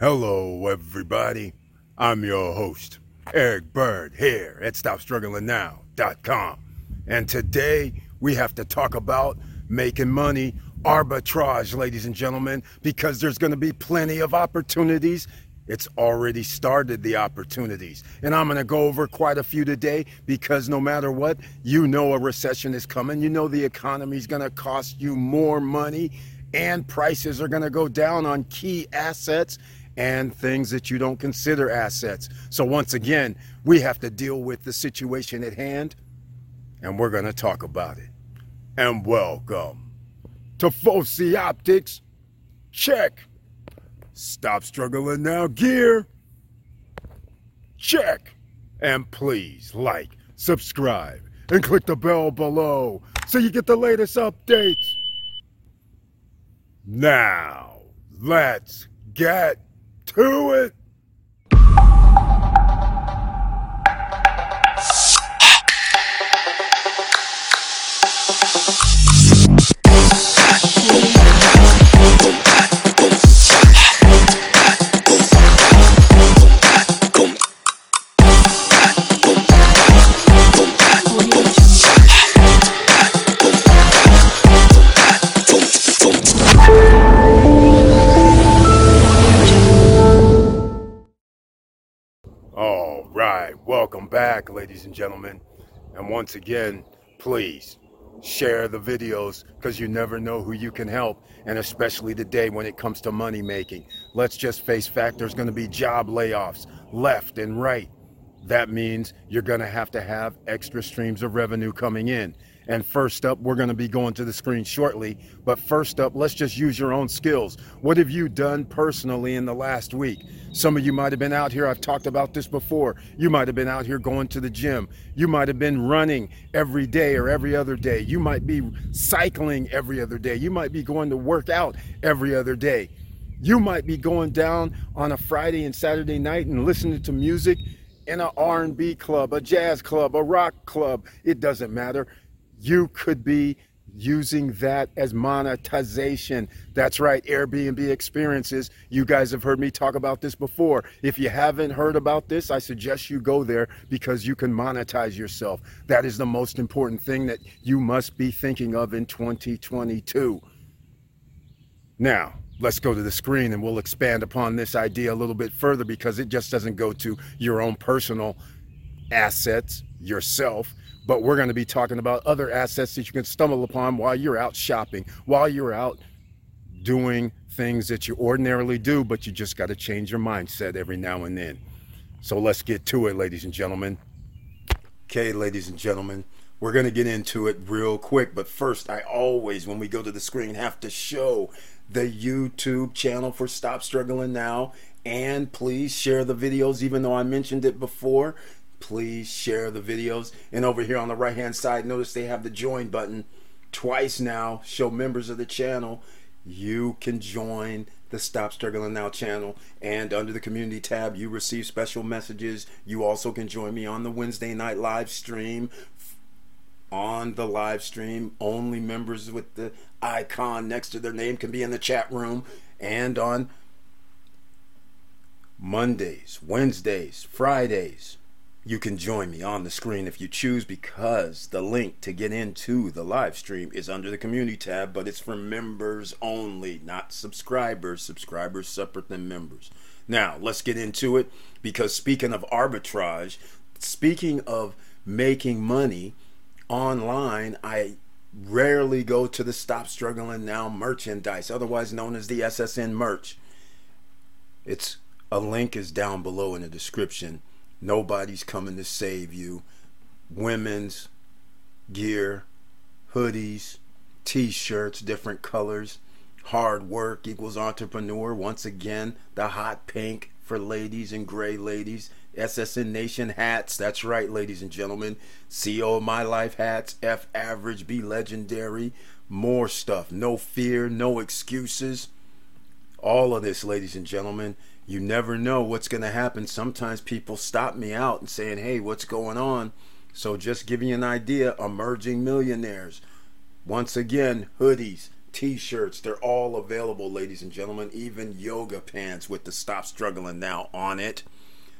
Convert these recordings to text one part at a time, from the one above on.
Hello, everybody. I'm your host, Eric Bird, here at StopStrugglingNow.com. And today we have to talk about making money, arbitrage, ladies and gentlemen, because there's going to be plenty of opportunities. It's already started the opportunities. And I'm going to go over quite a few today because no matter what, you know a recession is coming. You know the economy is going to cost you more money and prices are going to go down on key assets and things that you don't consider assets. So, once again, we have to deal with the situation at hand and we're going to talk about it. And welcome to Foci Optics. Check. Stop struggling now, gear. Check. And please like, subscribe, and click the bell below so you get the latest updates. Now, let's get to it. Back, ladies and gentlemen. And once again, please share the videos because you never know who you can help, and especially today when it comes to money making. Let's just face fact there's going to be job layoffs left and right. That means you're going to have to have extra streams of revenue coming in. And first up, we're going to be going to the screen shortly. But first up, let's just use your own skills. What have you done personally in the last week? Some of you might have been out here. I've talked about this before. You might have been out here going to the gym. You might have been running every day or every other day. You might be cycling every other day. You might be going to work out every other day. You might be going down on a Friday and Saturday night and listening to music in an R&B club, a jazz club, a rock club. It doesn't matter you could be using that as monetization. That's right, Airbnb experiences. You guys have heard me talk about this before. If you haven't heard about this, I suggest you go there because you can monetize yourself. That is the most important thing that you must be thinking of in 2022. Now, let's go to the screen and we'll expand upon this idea a little bit further because it just doesn't go to your own personal assets, yourself but we're going to be talking about other assets that you can stumble upon while you're out shopping, while you're out doing things that you ordinarily do, but you just got to change your mindset every now and then. So let's get to it, ladies and gentlemen. Okay, ladies and gentlemen, we're going to get into it real quick, but first, I always, when we go to the screen, have to show the YouTube channel for Stop Struggling Now. And please share the videos, even though I mentioned it before please share the videos. And over here on the right hand side, notice they have the join button twice now. Show members of the channel you can join the Stop Struggling Now channel. And under the community tab, you receive special messages. You also can join me on the Wednesday night live stream. On the live stream, only members with the icon next to their name can be in the chat room. And on Mondays, Wednesdays, Fridays, you can join me on the screen if you choose because the link to get into the live stream is under the community tab, but it's for members only, not subscribers. Subscribers separate than members. Now, let's get into it because speaking of arbitrage, speaking of making money online, I rarely go to the Stop Struggling Now merchandise, otherwise known as the SSN merch. It's a link is down below in the description Nobody's coming to save you. Women's gear, hoodies, t shirts, different colors. Hard work equals entrepreneur. Once again, the hot pink for ladies and gray ladies. SSN Nation hats. That's right, ladies and gentlemen. Of My Life hats. F average, be legendary. More stuff. No fear, no excuses. All of this, ladies and gentlemen, you never know what's going to happen. Sometimes people stop me out and saying, hey, what's going on? So just giving you an idea, emerging millionaires. Once again, hoodies, t-shirts they're all available ladies and gentlemen even yoga pants with the stop struggling now on it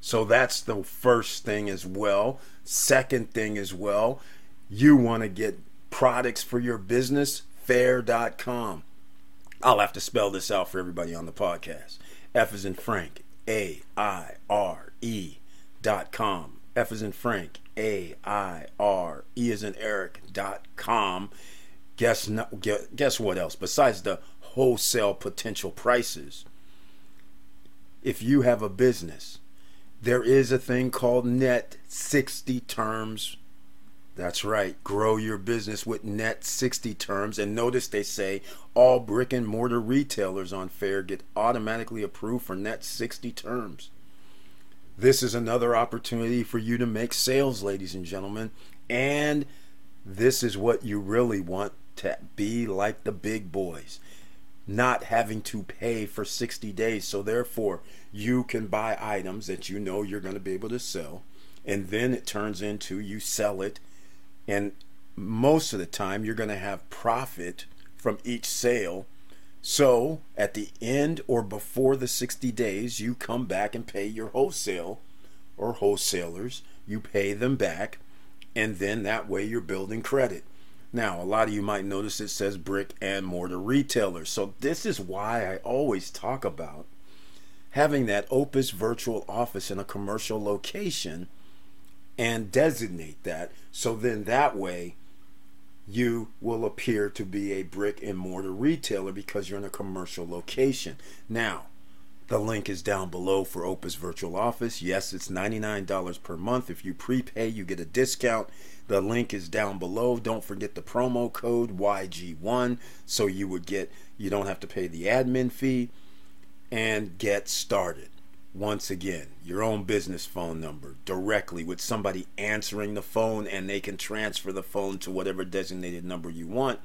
so that's the first thing as well second thing as well you want to get products for your business Faire.com i'll have to spell this out for everybody on the podcast. F is in frank a i r e dot com. F is in frank a i r e is in eric dot com. Guess not, guess what else? Besides the wholesale potential prices if you have a business there is a thing called net 60 terms that's right. Grow your business with net 60 terms. And notice they say all brick and mortar retailers on Faire get automatically approved for net 60 terms. This is another opportunity for you to make sales ladies and gentlemen. And this is what you really want to be like the big boys, not having to pay for 60 days. So, therefore, you can buy items that you know you're going to be able to sell, and then it turns into you sell it, and most of the time, you're going to have profit from each sale. So, at the end or before the 60 days, you come back and pay your wholesale or wholesalers. You pay them back, and then that way you're building credit. Now, a lot of you might notice it says brick and mortar retailers. So, this is why I always talk about having that Opus virtual office in a commercial location and designate that. So, then that way you will appear to be a brick and mortar retailer because you're in a commercial location. Now, the link is down below for Opus Virtual Office. Yes, it's $99 per month. If you prepay, you get a discount. The link is down below. Don't forget the promo code YG1 so you would get you don't have to pay the admin fee and get started. Once again, your own business phone number directly with somebody answering the phone and they can transfer the phone to whatever designated number you want.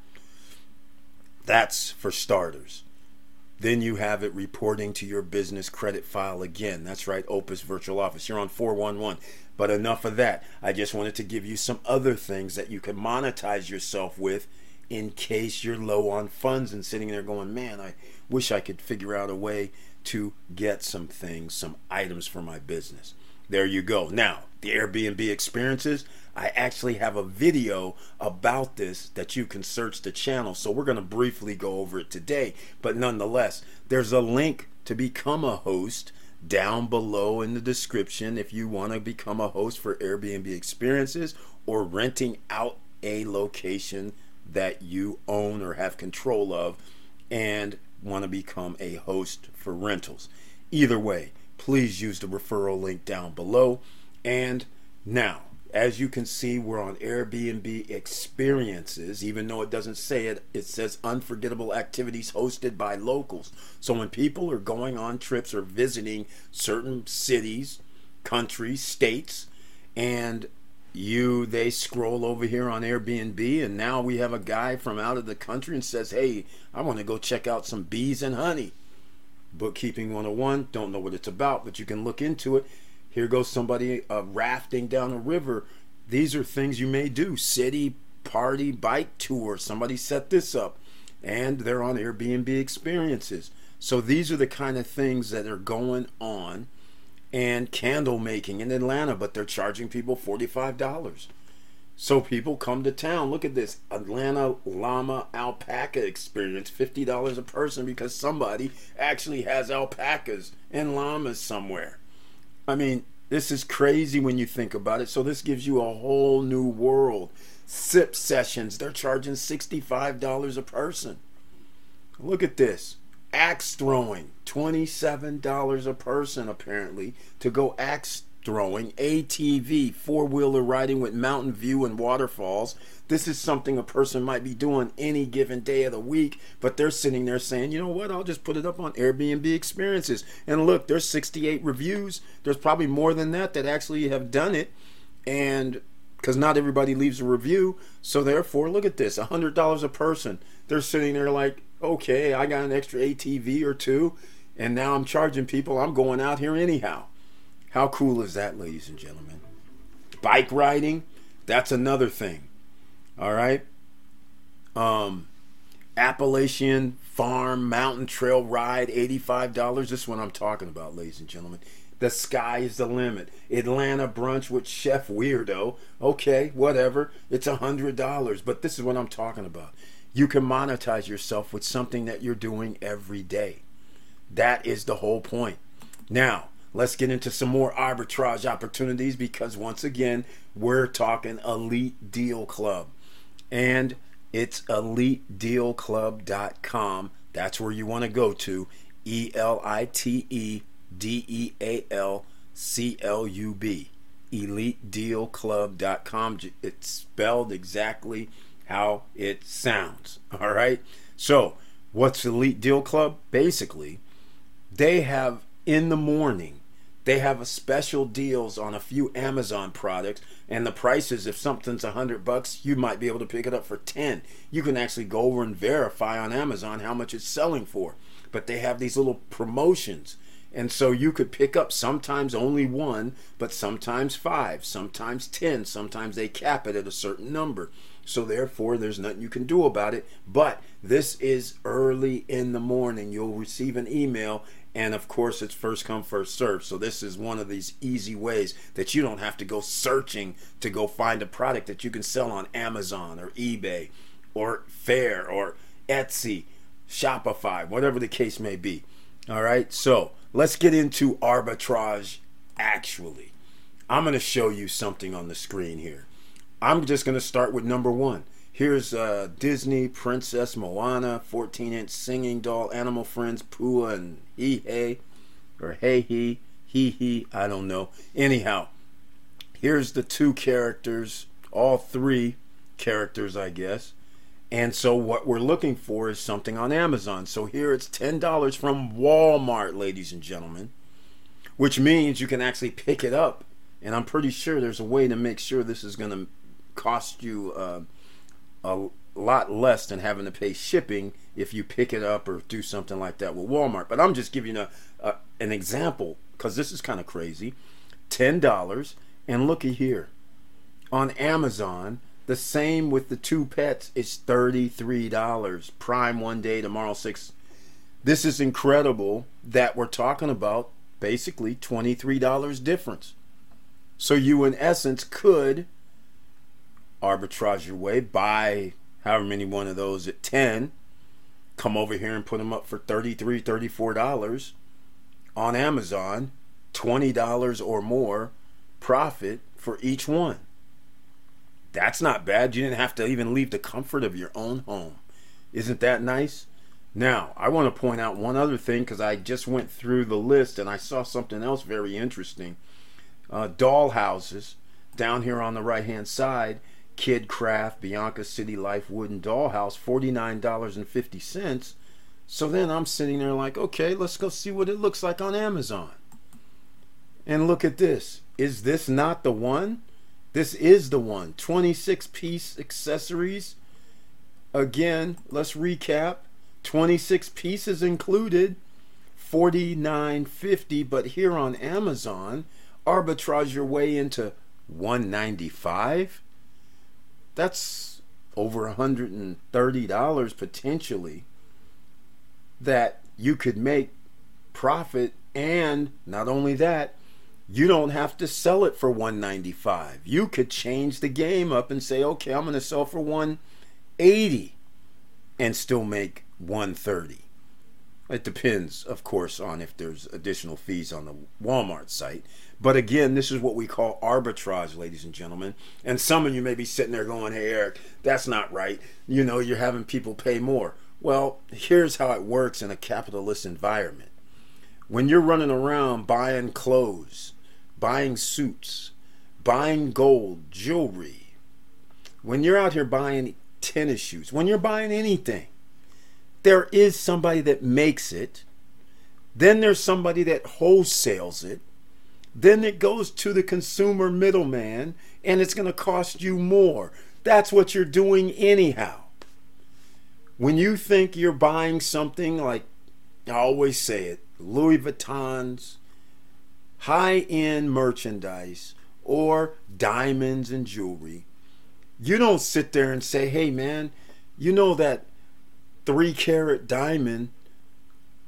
That's for starters. Then you have it reporting to your business credit file again. That's right, Opus Virtual Office. You're on 411. But enough of that. I just wanted to give you some other things that you can monetize yourself with in case you're low on funds and sitting there going, man, I wish I could figure out a way to get some things, some items for my business. There you go. Now, the Airbnb experiences, I actually have a video about this that you can search the channel. So we're going to briefly go over it today. But nonetheless, there's a link to become a host down below in the description if you want to become a host for Airbnb experiences or renting out a location that you own or have control of and want to become a host for rentals. Either way, please use the referral link down below. And now, as you can see, we're on Airbnb experiences, even though it doesn't say it, it says unforgettable activities hosted by locals. So when people are going on trips or visiting certain cities, countries, states, and you they scroll over here on Airbnb and now we have a guy from out of the country and says, "Hey, I want to go check out some bees and honey." Bookkeeping 101, don't know what it's about, but you can look into it here goes somebody uh, rafting down a river. These are things you may do. City party bike tour. Somebody set this up. And they're on Airbnb experiences. So these are the kind of things that are going on. And candle making in Atlanta, but they're charging people $45. So people come to town. Look at this Atlanta llama alpaca experience, $50 a person because somebody actually has alpacas and llamas somewhere. I mean, this is crazy when you think about it. So this gives you a whole new world. SIP sessions, they're charging $65 a person. Look at this. Axe throwing, $27 a person apparently to go axe throwing, ATV, four wheeler riding with mountain view and waterfalls. This is something a person might be doing any given day of the week, but they're sitting there saying, you know what, I'll just put it up on Airbnb experiences. And look, there's 68 reviews. There's probably more than that that actually have done it. And because not everybody leaves a review. So therefore, look at this $100 a person. They're sitting there like, okay, I got an extra ATV or two, and now I'm charging people. I'm going out here anyhow. How cool is that, ladies and gentlemen? Bike riding, that's another thing. All right. Um, Appalachian Farm Mountain Trail Ride, $85. This is what I'm talking about, ladies and gentlemen. The sky is the limit. Atlanta brunch with Chef Weirdo. Okay, whatever. It's a $100. But this is what I'm talking about. You can monetize yourself with something that you're doing every day. That is the whole point. Now, let's get into some more arbitrage opportunities because once again, we're talking Elite Deal Club. And it's elitedealclub.com. That's where you want to go to. E L I T E D E A L C L U B. EliteDealClub.com. It's spelled exactly how it sounds. All right. So, what's Elite Deal Club? Basically, they have in the morning they have a special deals on a few Amazon products, and the prices, if something's a hundred bucks, you might be able to pick it up for ten. You can actually go over and verify on Amazon how much it's selling for. But they have these little promotions. And so you could pick up sometimes only one, but sometimes five, sometimes 10, sometimes they cap it at a certain number. So therefore, there's nothing you can do about it. But this is early in the morning. You'll receive an email and of course, it's first come, first serve. So, this is one of these easy ways that you don't have to go searching to go find a product that you can sell on Amazon or eBay or Faire or Etsy, Shopify, whatever the case may be. All right, so let's get into arbitrage actually. I'm going to show you something on the screen here. I'm just going to start with number one. Here's uh, Disney Princess Moana, 14 inch singing doll, animal friends, Pua and He Hey, or Hey He, He He, I don't know. Anyhow, here's the two characters, all three characters, I guess. And so what we're looking for is something on Amazon. So here it's $10 from Walmart, ladies and gentlemen, which means you can actually pick it up. And I'm pretty sure there's a way to make sure this is going to cost you. Uh, a lot less than having to pay shipping if you pick it up or do something like that with Walmart. But I'm just giving you a, a an example because this is kind of crazy. Ten dollars, and looky here, on Amazon, the same with the two pets. Three dollars. Prime one day, tomorrow six. This is incredible that we're talking about basically twenty three dollars difference. So you, in essence, could arbitrage your way, buy however many one of those at 10, come over here and put them up for $33, $34 on Amazon, $20 or more profit for each one. That's not bad. You didn't have to even leave the comfort of your own home. Isn't that nice? Now, I want to point out one other thing because I just went through the list and I saw something else very interesting. Uh, doll houses down here on the right hand side KidKraft, Bianca City Life Wooden Dollhouse, $49.50. So then I'm sitting there like, okay, let's go see what it looks like on Amazon. And look at this. Is this not the one? This is the one. 26 piece accessories. Again, let's recap. 26 pieces included. 49.50 but here on Amazon, arbitrage your way into 195 that's over $130 potentially that you could make profit. And not only that you don't have to sell it for 195 you could change the game up and say okay i'm going to sell for 180 and still make 130 it depends of course on if there's additional fees on the walmart site but again, this is what we call arbitrage, ladies and gentlemen. And some of you may be sitting there going, hey, Eric, that's not right. You know, you're having people pay more. Well, here's how it works in a capitalist environment. When you're running around buying clothes, buying suits, buying gold, jewelry, when you're out here buying tennis shoes, when you're buying anything, there is somebody that makes it. Then there's somebody that wholesales it. Then it goes to the consumer middleman and it's going to cost you more. That's what you're doing anyhow. When you think you're buying something like, I always say it, Louis Vuitton's high end merchandise or diamonds and jewelry, you don't sit there and say, hey man, you know that three carat diamond,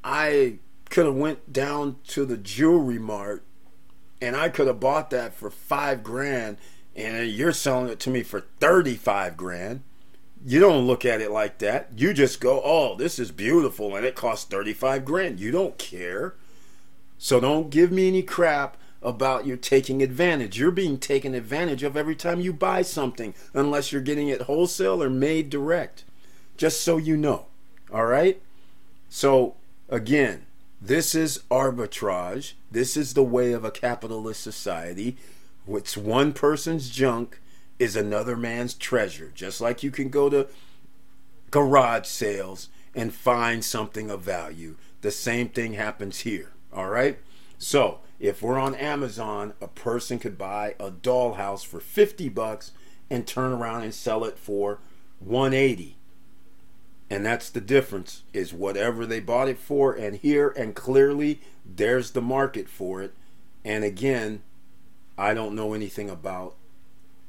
I could have went down to the jewelry mart and I could have bought that for five grand and you're selling it to me for 35 grand. You don't look at it like that. You just go, oh, this is beautiful and it costs 35 grand. You don't care. So don't give me any crap about you taking advantage. You're being taken advantage of every time you buy something, unless you're getting it wholesale or made direct. Just so you know. All right? So, again, this is arbitrage. This is the way of a capitalist society. What's one person's junk is another man's treasure. Just like you can go to garage sales and find something of value. The same thing happens here. All right? So, if we're on Amazon, a person could buy a dollhouse for 50 bucks and turn around and sell it for 180. And that's the difference is whatever they bought it for and here and clearly there's the market for it. And again, I don't know anything about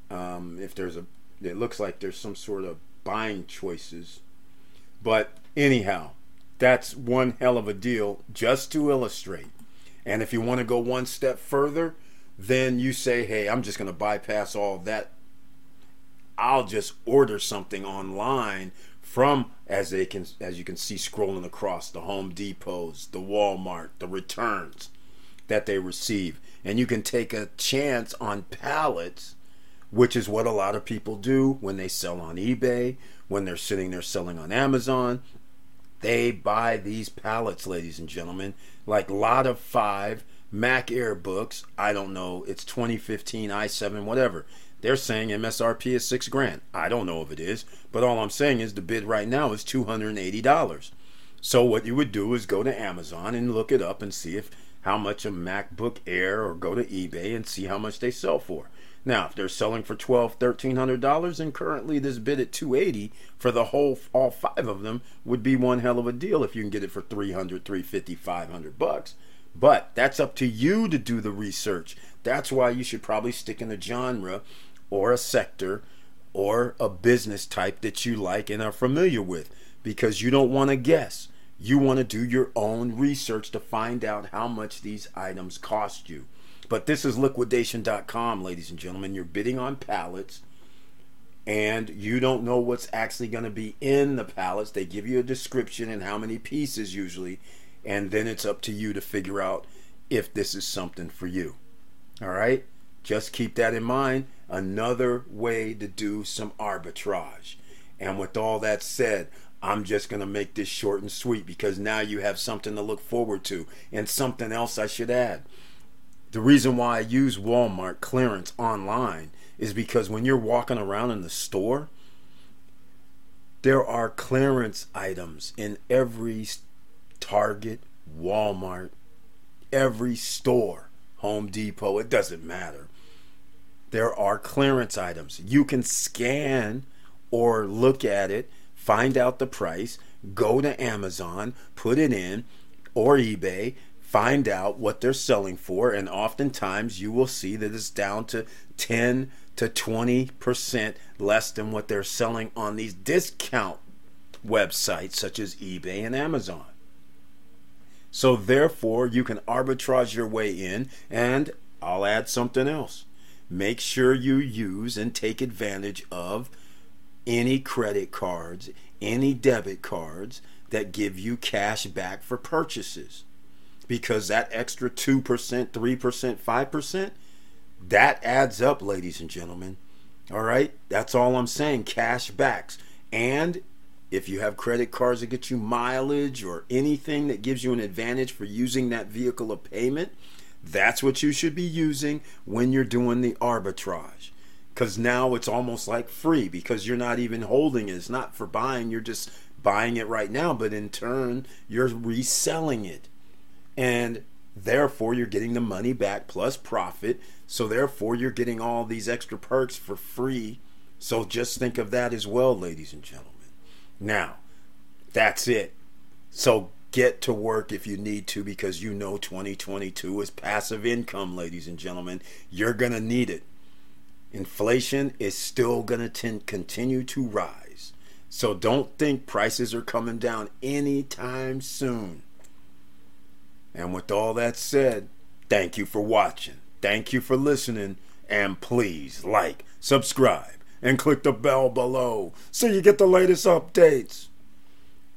um, if there's a it looks like there's some sort of buying choices. But anyhow, that's one hell of a deal just to illustrate. And if you want to go one step further, then you say, hey, I'm just going to bypass all that. I'll just order something online from as they can as you can see scrolling across the Home Depots, the Walmart, the returns that they receive. And you can take a chance on pallets, which is what a lot of people do when they sell on eBay, when they're sitting there selling on Amazon. They buy these pallets, ladies and gentlemen, like lot of five Mac Air books. I don't know. It's 2015 i7, whatever. They're saying MSRP is six grand. I don't know if it is, but all I'm saying is the bid right now is $280. So what you would do is go to Amazon and look it up and see if how much a MacBook Air or go to eBay and see how much they sell for. Now, if they're selling for twelve, thirteen hundred dollars, and currently this bid at two eighty for the whole all five of them would be one hell of a deal if you can get it for 300, 350, 500 bucks. But that's up to you to do the research. That's why you should probably stick in a genre or a sector or a business type that you like and are familiar with because you don't want to guess. You want to do your own research to find out how much these items cost you. But this is liquidation.com, ladies and gentlemen. You're bidding on pallets and you don't know what's actually going to be in the pallets. They give you a description and how many pieces usually, and then it's up to you to figure out if this is something for you. All right? Just keep that in mind. Another way to do some arbitrage. And with all that said, I'm just going to make this short and sweet because now you have something to look forward to. And something else I should add. The reason why I use Walmart clearance online is because when you're walking around in the store, there are clearance items in every Target, Walmart, every store, Home Depot, it doesn't matter. There are clearance items. You can scan or look at it, find out the price, go to Amazon, put it in, or eBay, find out what they're selling for, and oftentimes you will see that it's down to 10 to 20% less than what they're selling on these discount websites such as eBay and Amazon. So, therefore, you can arbitrage your way in, and I'll add something else. Make sure you use and take advantage of any credit cards, any debit cards that give you cash back for purchases. Because that extra 2%, 3%, 5%, that adds up, ladies and gentlemen. All right? That's all I'm saying. Cash backs. And if you have credit cards that get you mileage or anything that gives you an advantage for using that vehicle of payment, that's what you should be using when you're doing the arbitrage. Because now it's almost like free because you're not even holding it. It's not for buying, you're just buying it right now, but in turn, you're reselling it. And therefore, you're getting the money back plus profit so therefore, you're getting all these extra perks for free. So just think of that as well, ladies and gentlemen. Now, that's it. So get to work if you need to because you know 2022 is passive income, ladies and gentlemen. You're going to need it. Inflation is still going to continue to rise. So don't think prices are coming down anytime soon. And with all that said, thank you for watching. Thank you for listening. And please like, subscribe, and click the bell below so you get the latest updates.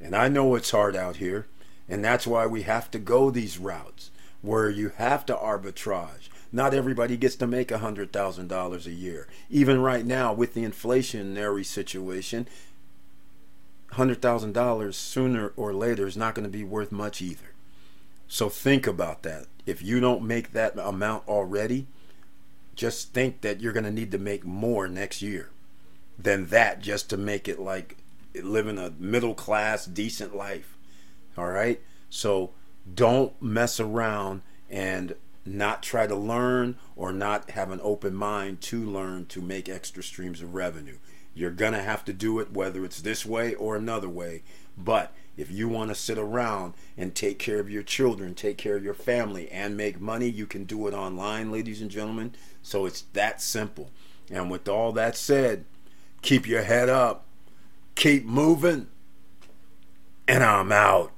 And I know it's hard out here, and that's why we have to go these routes where you have to arbitrage. Not everybody gets to make $100,000 a year. Even right now, with the inflationary situation, $100,000 sooner or later is not going to be worth much either. So think about that. If you don't make that amount already, just think that you're going to need to make more next year than that just to make it like living a middle class, decent life. All right? So don't mess around and not try to learn or not have an open mind to learn to make extra streams of revenue. You're going to have to do it whether it's this way or another way. But if you want to sit around and take care of your children, take care of your family, and make money, you can do it online, ladies and gentlemen. So it's that simple. And with all that said, keep your head up, keep moving, and I'm out.